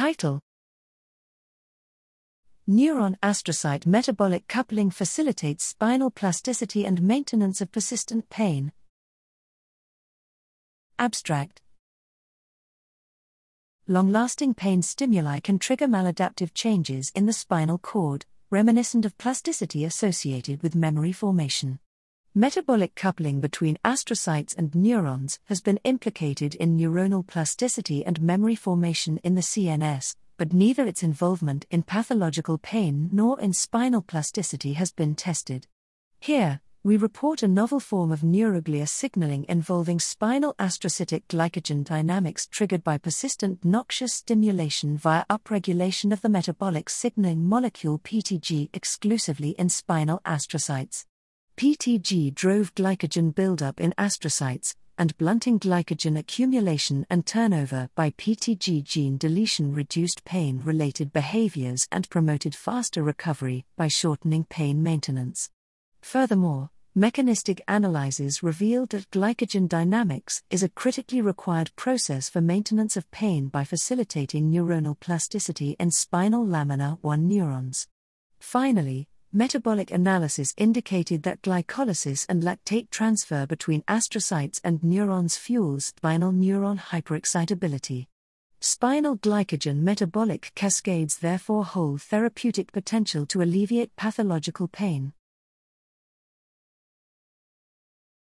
Title Neuron astrocyte metabolic coupling facilitates spinal plasticity and maintenance of persistent pain. Abstract Long lasting pain stimuli can trigger maladaptive changes in the spinal cord, reminiscent of plasticity associated with memory formation. Metabolic coupling between astrocytes and neurons has been implicated in neuronal plasticity and memory formation in the CNS, but neither its involvement in pathological pain nor in spinal plasticity has been tested. Here, we report a novel form of neuroglia signaling involving spinal astrocytic glycogen dynamics triggered by persistent noxious stimulation via upregulation of the metabolic signaling molecule PTG exclusively in spinal astrocytes. PTG drove glycogen buildup in astrocytes, and blunting glycogen accumulation and turnover by PTG gene deletion reduced pain related behaviors and promoted faster recovery by shortening pain maintenance. Furthermore, mechanistic analyses revealed that glycogen dynamics is a critically required process for maintenance of pain by facilitating neuronal plasticity in spinal lamina 1 neurons. Finally, metabolic analysis indicated that glycolysis and lactate transfer between astrocytes and neurons fuels spinal neuron hyperexcitability. Spinal glycogen metabolic cascades therefore hold therapeutic potential to alleviate pathological pain.